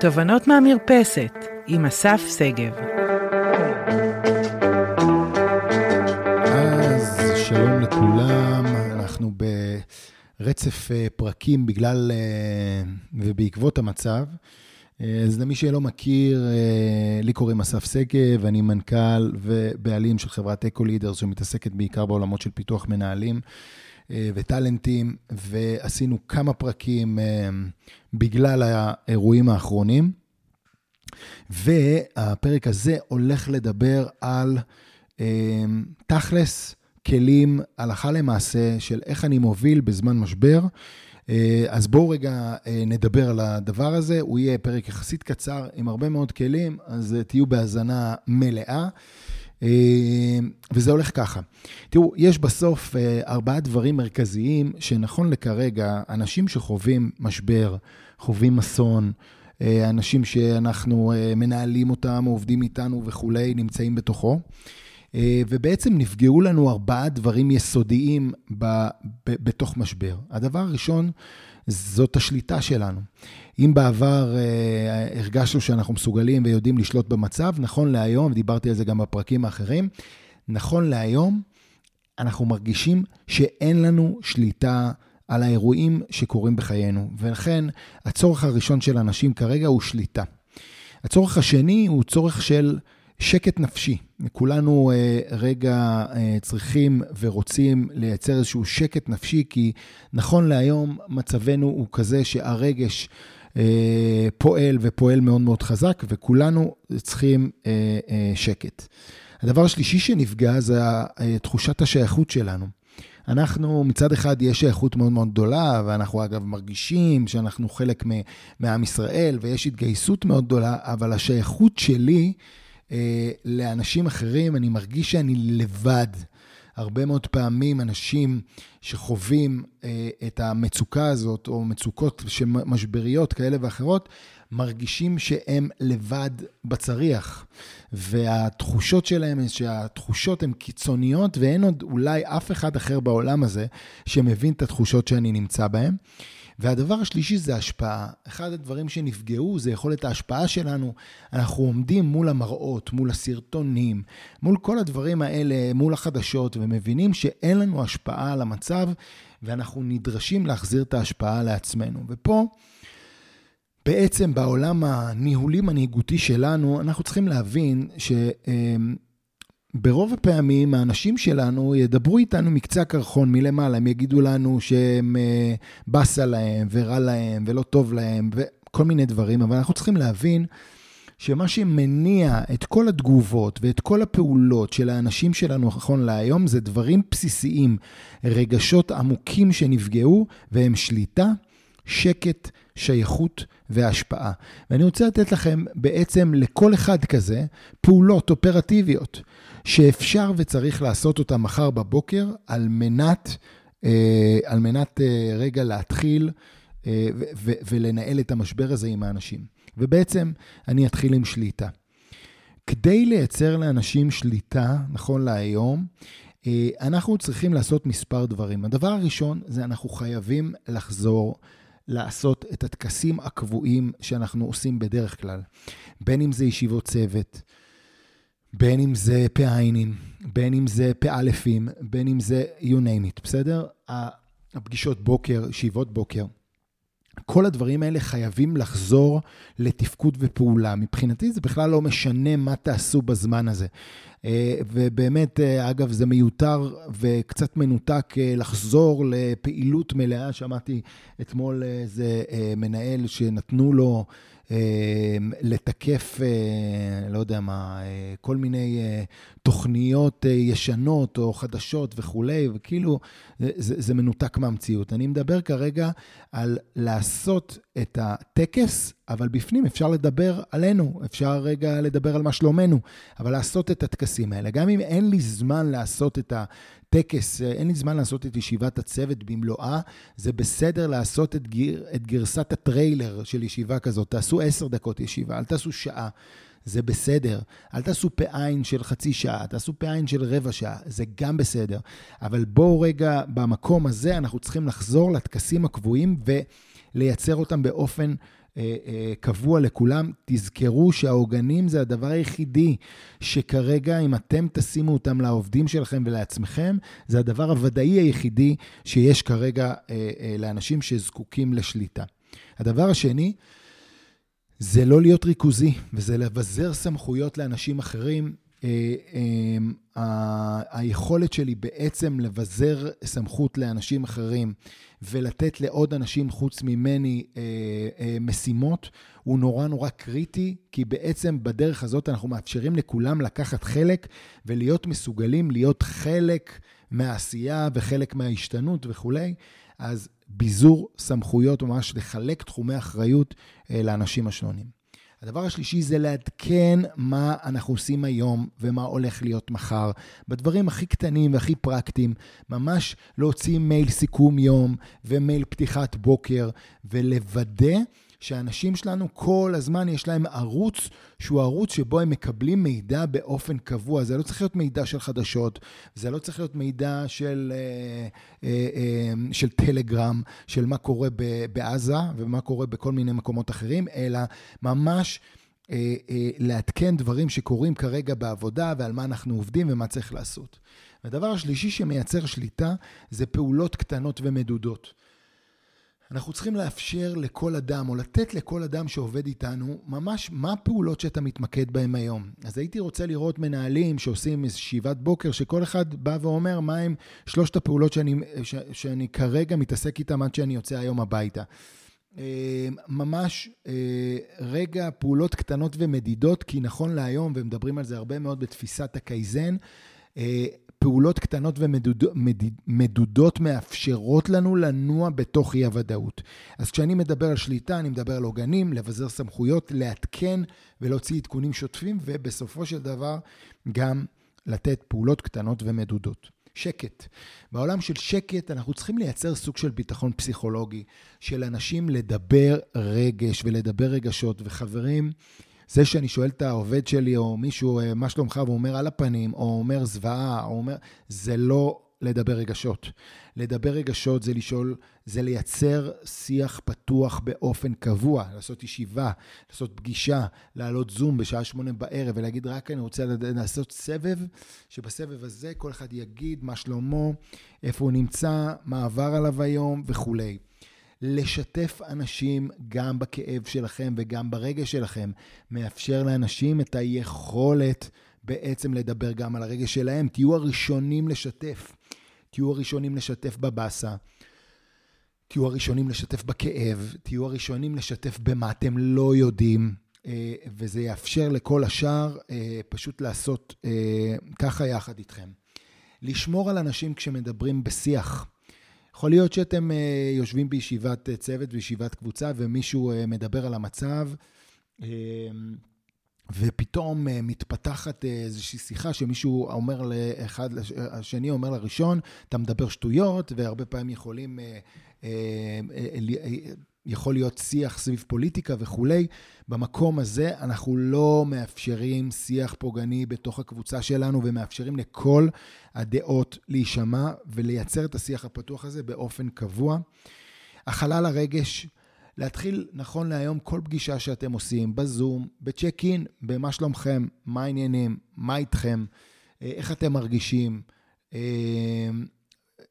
תובנות מהמרפסת עם אסף שגב. אז שלום לכולם, אנחנו ברצף אה, פרקים בגלל אה, ובעקבות המצב. אה, אז למי שלא מכיר, לי קוראים אסף שגב, אני מנכ"ל ובעלים של חברת אקו לידר שמתעסקת בעיקר בעולמות של פיתוח מנהלים. וטאלנטים, ועשינו כמה פרקים בגלל האירועים האחרונים. והפרק הזה הולך לדבר על תכלס, כלים הלכה למעשה של איך אני מוביל בזמן משבר. אז בואו רגע נדבר על הדבר הזה, הוא יהיה פרק יחסית קצר עם הרבה מאוד כלים, אז תהיו בהאזנה מלאה. וזה הולך ככה. תראו, יש בסוף ארבעה דברים מרכזיים שנכון לכרגע, אנשים שחווים משבר, חווים אסון, אנשים שאנחנו מנהלים אותם, עובדים איתנו וכולי, נמצאים בתוכו. ובעצם נפגעו לנו ארבעה דברים יסודיים ב, ב, בתוך משבר. הדבר הראשון, זאת השליטה שלנו. אם בעבר אה, הרגשנו שאנחנו מסוגלים ויודעים לשלוט במצב, נכון להיום, דיברתי על זה גם בפרקים האחרים, נכון להיום אנחנו מרגישים שאין לנו שליטה על האירועים שקורים בחיינו, ולכן הצורך הראשון של אנשים כרגע הוא שליטה. הצורך השני הוא צורך של שקט נפשי. כולנו אה, רגע אה, צריכים ורוצים לייצר איזשהו שקט נפשי, כי נכון להיום מצבנו הוא כזה שהרגש אה, פועל ופועל מאוד מאוד חזק, וכולנו צריכים שקט. הדבר השלישי שנפגע זה תחושת השייכות שלנו. אנחנו, מצד אחד, יש שייכות מאוד מאוד גדולה, ואנחנו אגב מרגישים שאנחנו חלק מעם ישראל, ויש התגייסות מאוד גדולה, אבל השייכות שלי, לאנשים אחרים, אני מרגיש שאני לבד. הרבה מאוד פעמים אנשים שחווים אה, את המצוקה הזאת, או מצוקות משבריות כאלה ואחרות, מרגישים שהם לבד בצריח. והתחושות שלהם שהתחושות הן קיצוניות, ואין עוד אולי אף אחד אחר בעולם הזה שמבין את התחושות שאני נמצא בהן. והדבר השלישי זה השפעה. אחד הדברים שנפגעו זה יכולת ההשפעה שלנו. אנחנו עומדים מול המראות, מול הסרטונים, מול כל הדברים האלה, מול החדשות, ומבינים שאין לנו השפעה על המצב, ואנחנו נדרשים להחזיר את ההשפעה לעצמנו. ופה, בעצם בעולם הניהולי-מנהיגותי שלנו, אנחנו צריכים להבין ש... ברוב הפעמים האנשים שלנו ידברו איתנו מקצה הקרחון מלמעלה, הם יגידו לנו שהם באסה להם ורע להם ולא טוב להם וכל מיני דברים, אבל אנחנו צריכים להבין שמה שמניע את כל התגובות ואת כל הפעולות של האנשים שלנו נכון להיום זה דברים בסיסיים, רגשות עמוקים שנפגעו והם שליטה, שקט, שייכות והשפעה. ואני רוצה לתת לכם בעצם לכל אחד כזה פעולות אופרטיביות. שאפשר וצריך לעשות אותה מחר בבוקר על מנת, אה, על מנת אה, רגע להתחיל אה, ולנהל את המשבר הזה עם האנשים. ובעצם אני אתחיל עם שליטה. כדי לייצר לאנשים שליטה, נכון להיום, אנחנו צריכים לעשות מספר דברים. הדבר הראשון זה אנחנו חייבים לחזור לעשות את הטקסים הקבועים שאנחנו עושים בדרך כלל. בין אם זה ישיבות צוות, בין אם זה פעיינים, בין אם זה פאלפים, בין אם זה you name it, בסדר? הפגישות בוקר, ישיבות בוקר, כל הדברים האלה חייבים לחזור לתפקוד ופעולה. מבחינתי זה בכלל לא משנה מה תעשו בזמן הזה. אה, ובאמת, אה, אגב, זה מיותר וקצת מנותק אה, לחזור לפעילות מלאה. שמעתי אתמול איזה מנהל שנתנו לו... אמ, לתקף, אה, לא יודע מה, אה, כל מיני אה, תוכניות ישנות או חדשות וכולי, וכאילו זה, זה מנותק מהמציאות. אני מדבר כרגע על לעשות את הטקס, אבל בפנים אפשר לדבר עלינו, אפשר רגע לדבר על מה שלומנו, אבל לעשות את הטקסים האלה. גם אם אין לי זמן לעשות את ה... טקס, אין לי זמן לעשות את ישיבת הצוות במלואה, זה בסדר לעשות את, גיר, את גרסת הטריילר של ישיבה כזאת. תעשו עשר דקות ישיבה, אל תעשו שעה. זה בסדר. אל תעשו פעין של חצי שעה, תעשו פעין של רבע שעה, זה גם בסדר. אבל בואו רגע, במקום הזה אנחנו צריכים לחזור לטקסים הקבועים לייצר אותם באופן אה, אה, קבוע לכולם. תזכרו שהעוגנים זה הדבר היחידי שכרגע, אם אתם תשימו אותם לעובדים שלכם ולעצמכם, זה הדבר הוודאי היחידי שיש כרגע אה, לאנשים שזקוקים לשליטה. הדבר השני, זה לא להיות ריכוזי, וזה לבזר סמכויות לאנשים אחרים. היכולת שלי בעצם לבזר סמכות לאנשים אחרים ולתת לעוד אנשים חוץ ממני אה, אה, משימות, הוא נורא נורא קריטי, כי בעצם בדרך הזאת אנחנו מאפשרים לכולם לקחת חלק ולהיות מסוגלים להיות חלק מהעשייה וחלק מההשתנות וכולי. אז ביזור סמכויות, ממש לחלק תחומי אחריות אה, לאנשים השונים. הדבר השלישי זה לעדכן מה אנחנו עושים היום ומה הולך להיות מחר. בדברים הכי קטנים והכי פרקטיים, ממש להוציא מייל סיכום יום ומייל פתיחת בוקר ולוודא שהאנשים שלנו כל הזמן יש להם ערוץ שהוא ערוץ שבו הם מקבלים מידע באופן קבוע. זה לא צריך להיות מידע של חדשות, זה לא צריך להיות מידע של, אה, אה, אה, של טלגרם, של מה קורה בעזה ומה קורה בכל מיני מקומות אחרים, אלא ממש... לעדכן דברים שקורים כרגע בעבודה ועל מה אנחנו עובדים ומה צריך לעשות. הדבר השלישי שמייצר שליטה זה פעולות קטנות ומדודות. אנחנו צריכים לאפשר לכל אדם, או לתת לכל אדם שעובד איתנו, ממש מה הפעולות שאתה מתמקד בהן היום. אז הייתי רוצה לראות מנהלים שעושים איזו ישיבת בוקר, שכל אחד בא ואומר מה הם שלושת הפעולות שאני, ש, שאני כרגע מתעסק איתן עד שאני יוצא היום הביתה. אה, ממש אה, רגע פעולות קטנות ומדידות, כי נכון להיום, ומדברים על זה הרבה מאוד בתפיסת הקייזן, אה, פעולות קטנות ומדודות מאפשרות לנו לנוע בתוך אי-הוודאות. אז כשאני מדבר על שליטה, אני מדבר על עוגנים, לבזר סמכויות, לעדכן ולהוציא עדכונים שוטפים, ובסופו של דבר גם לתת פעולות קטנות ומדודות. שקט. בעולם של שקט אנחנו צריכים לייצר סוג של ביטחון פסיכולוגי, של אנשים לדבר רגש ולדבר רגשות. וחברים, זה שאני שואל את העובד שלי או מישהו, אה, מה שלומך, והוא אומר על הפנים, או אומר זוועה, או אומר, זה לא לדבר רגשות. לדבר רגשות זה לשאול, זה לייצר שיח פתוח באופן קבוע, לעשות ישיבה, לעשות פגישה, לעלות זום בשעה שמונה בערב ולהגיד, רק אני רוצה לעשות סבב, שבסבב הזה כל אחד יגיד מה שלמה, איפה הוא נמצא, מה עבר עליו היום וכולי. לשתף אנשים גם בכאב שלכם וגם ברגש שלכם. מאפשר לאנשים את היכולת בעצם לדבר גם על הרגש שלהם. תהיו הראשונים לשתף. תהיו הראשונים לשתף בבאסה. תהיו הראשונים לשתף בכאב, תהיו הראשונים לשתף במה אתם לא יודעים, אה, וזה יאפשר לכל השאר אה, פשוט לעשות אה, ככה יחד איתכם. לשמור על אנשים כשמדברים בשיח. יכול להיות שאתם אה, יושבים בישיבת אה, צוות, בישיבת קבוצה, ומישהו אה, מדבר על המצב, ופתאום מתפתחת איזושהי שיחה שמישהו אומר לאחד, השני אומר לראשון, אתה מדבר שטויות, והרבה פעמים יכולים יכול להיות שיח סביב פוליטיקה וכולי. במקום הזה אנחנו לא מאפשרים שיח פוגעני בתוך הקבוצה שלנו ומאפשרים לכל הדעות להישמע ולייצר את השיח הפתוח הזה באופן קבוע. החלל הרגש, להתחיל נכון להיום כל פגישה שאתם עושים, בזום, בצ'ק אין, במה שלומכם, מה העניינים, מה איתכם, איך אתם מרגישים, אה,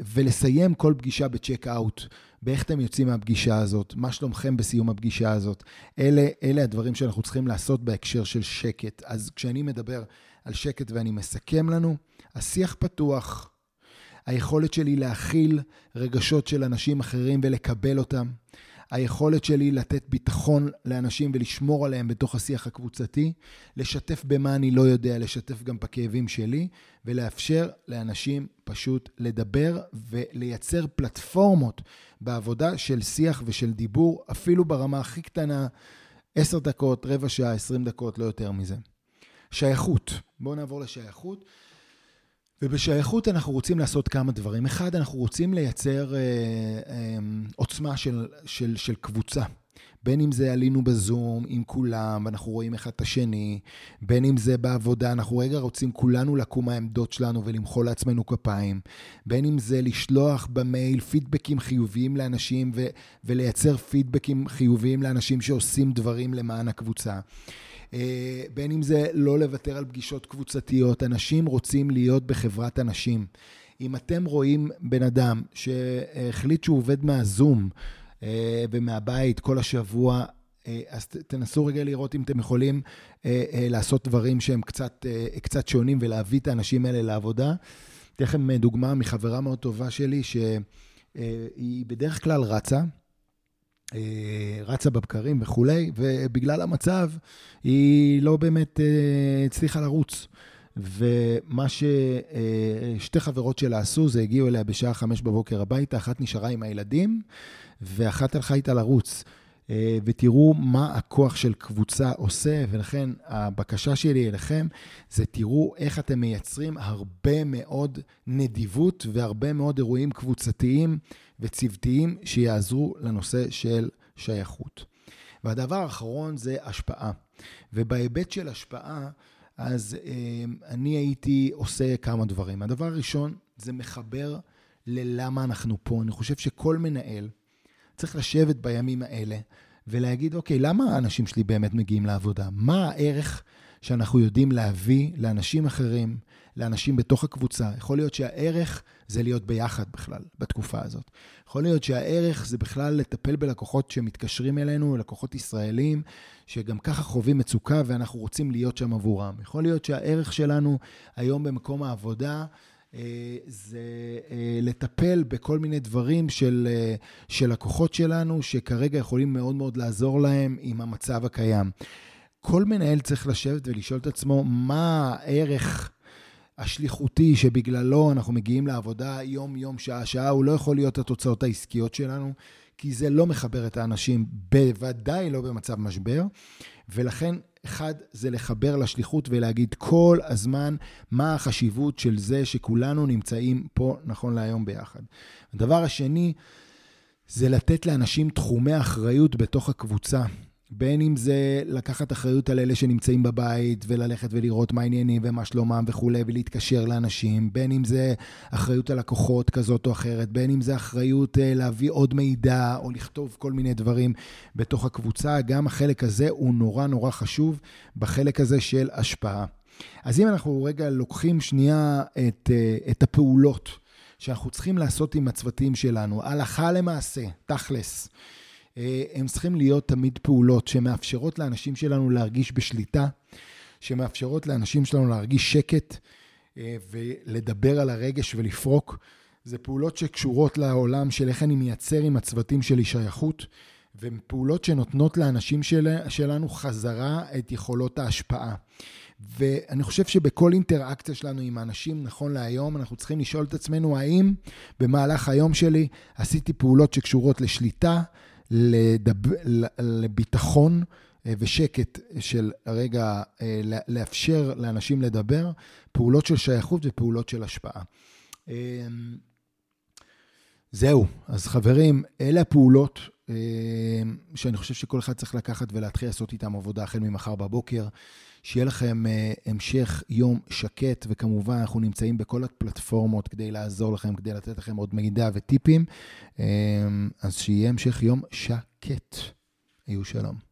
ולסיים כל פגישה בצ'ק אאוט. באיך אתם יוצאים מהפגישה הזאת, מה שלומכם בסיום הפגישה הזאת. אלה, אלה הדברים שאנחנו צריכים לעשות בהקשר של שקט. אז כשאני מדבר על שקט ואני מסכם לנו, השיח פתוח, היכולת שלי להכיל רגשות של אנשים אחרים ולקבל אותם, היכולת שלי לתת ביטחון לאנשים ולשמור עליהם בתוך השיח הקבוצתי, לשתף במה אני לא יודע, לשתף גם בכאבים שלי, ולאפשר לאנשים פשוט לדבר ולייצר פלטפורמות בעבודה של שיח ושל דיבור, אפילו ברמה הכי קטנה, עשר דקות, רבע שעה, עשרים דקות, לא יותר מזה. שייכות, בואו נעבור לשייכות. ובשייכות אנחנו רוצים לעשות כמה דברים. אחד, אנחנו רוצים לייצר אה, אה, עוצמה של, של, של קבוצה. בין אם זה עלינו בזום עם כולם, ואנחנו רואים אחד את השני, בין אם זה בעבודה, אנחנו רגע רוצים כולנו לקום מהעמדות שלנו ולמחוא לעצמנו כפיים, בין אם זה לשלוח במייל פידבקים חיוביים לאנשים ו- ולייצר פידבקים חיוביים לאנשים שעושים דברים למען הקבוצה. אה, בין אם זה לא לוותר על פגישות קבוצתיות, אנשים רוצים להיות בחברת אנשים. אם אתם רואים בן אדם שהחליט שהוא עובד מהזום ומהבית כל השבוע, אה, אז תנסו רגע לראות אם אתם יכולים לעשות דברים שהם קצת, קצת שונים ולהביא את האנשים האלה לעבודה. אתן לכם דוגמה מחברה מאוד טובה שלי, שהיא בדרך כלל רצה, אה, רצה בבקרים וכולי, ובגלל המצב היא לא באמת אה, הצליחה לרוץ. ומה ששתי אה, חברות שלה עשו, זה הגיעו אליה בשעה חמש בבוקר הביתה, אחת נשארה עם הילדים, ואחת הלכה איתה לרוץ. ותראו מה הכוח של קבוצה עושה, ולכן הבקשה שלי אליכם זה תראו איך אתם מייצרים הרבה מאוד נדיבות והרבה מאוד אירועים קבוצתיים וצוותיים שיעזרו לנושא של שייכות. והדבר האחרון זה השפעה. ובהיבט של השפעה, אז אה, אני הייתי עושה כמה דברים. הדבר הראשון, זה מחבר ללמה אנחנו פה. אני חושב שכל מנהל צריך לשבת בימים האלה ולהגיד, אוקיי, למה האנשים שלי באמת מגיעים לעבודה? מה הערך שאנחנו יודעים להביא לאנשים אחרים, לאנשים בתוך הקבוצה. יכול להיות שהערך זה להיות ביחד בכלל בתקופה הזאת. יכול להיות שהערך זה בכלל לטפל בלקוחות שמתקשרים אלינו, לקוחות ישראלים, שגם ככה חווים מצוקה ואנחנו רוצים להיות שם עבורם. יכול להיות שהערך שלנו היום במקום העבודה, אה, זה אה, לטפל בכל מיני דברים של, אה, של לקוחות שלנו, שכרגע יכולים מאוד מאוד לעזור להם עם המצב הקיים. כל מנהל צריך לשבת ולשאול את עצמו מה הערך השליחותי שבגללו אנחנו מגיעים לעבודה יום-יום, שעה-שעה, הוא לא יכול להיות התוצאות העסקיות שלנו, כי זה לא מחבר את האנשים, בוודאי לא במצב משבר, ולכן אחד, זה לחבר לשליחות ולהגיד כל הזמן מה החשיבות של זה שכולנו נמצאים פה נכון להיום ביחד. הדבר השני, זה לתת לאנשים תחומי אחריות בתוך הקבוצה. בין אם זה לקחת אחריות על אלה שנמצאים בבית וללכת ולראות מה העניינים ומה שלומם וכולי ולהתקשר לאנשים, בין אם זה אחריות על לקוחות כזאת או אחרת, בין אם זה אחריות אה, להביא עוד מידע או לכתוב כל מיני דברים בתוך הקבוצה, גם החלק הזה הוא נורא נורא חשוב בחלק הזה של השפעה. אז אם אנחנו רגע לוקחים שנייה את, אה, את הפעולות שאנחנו צריכים לעשות עם הצוותים שלנו, הלכה למעשה, תכלס. אה, הם צריכים להיות תמיד פעולות שמאפשרות לאנשים שלנו להרגיש בשליטה, שמאפשרות לאנשים שלנו להרגיש שקט אה, ולדבר על הרגש ולפרוק. זה פעולות שקשורות לעולם של איך אני מייצר עם הצוותים שלי שייכות, והן פעולות שנותנות לאנשים של, שלנו חזרה את יכולות ההשפעה. ואני חושב שבכל אינטראקציה שלנו עם האנשים, נכון להיום, אנחנו צריכים לשאול את עצמנו האם במהלך היום שלי עשיתי פעולות שקשורות לשליטה, לדב... לביטחון אה, ושקט של רגע אה, לאפשר לאנשים לדבר, פעולות של שייכות ופעולות של השפעה. אמ, זהו, אז חברים, אלה הפעולות שאני חושב שכל אחד צריך לקחת ולהתחיל לעשות איתם עבודה החל ממחר בבוקר. שיהיה לכם אה, המשך יום שקט, וכמובן אנחנו נמצאים בכל הפלטפורמות כדי לעזור לכם, כדי לתת לכם עוד מידע וטיפים. אז שיהיה המשך יום שקט. היו שלום.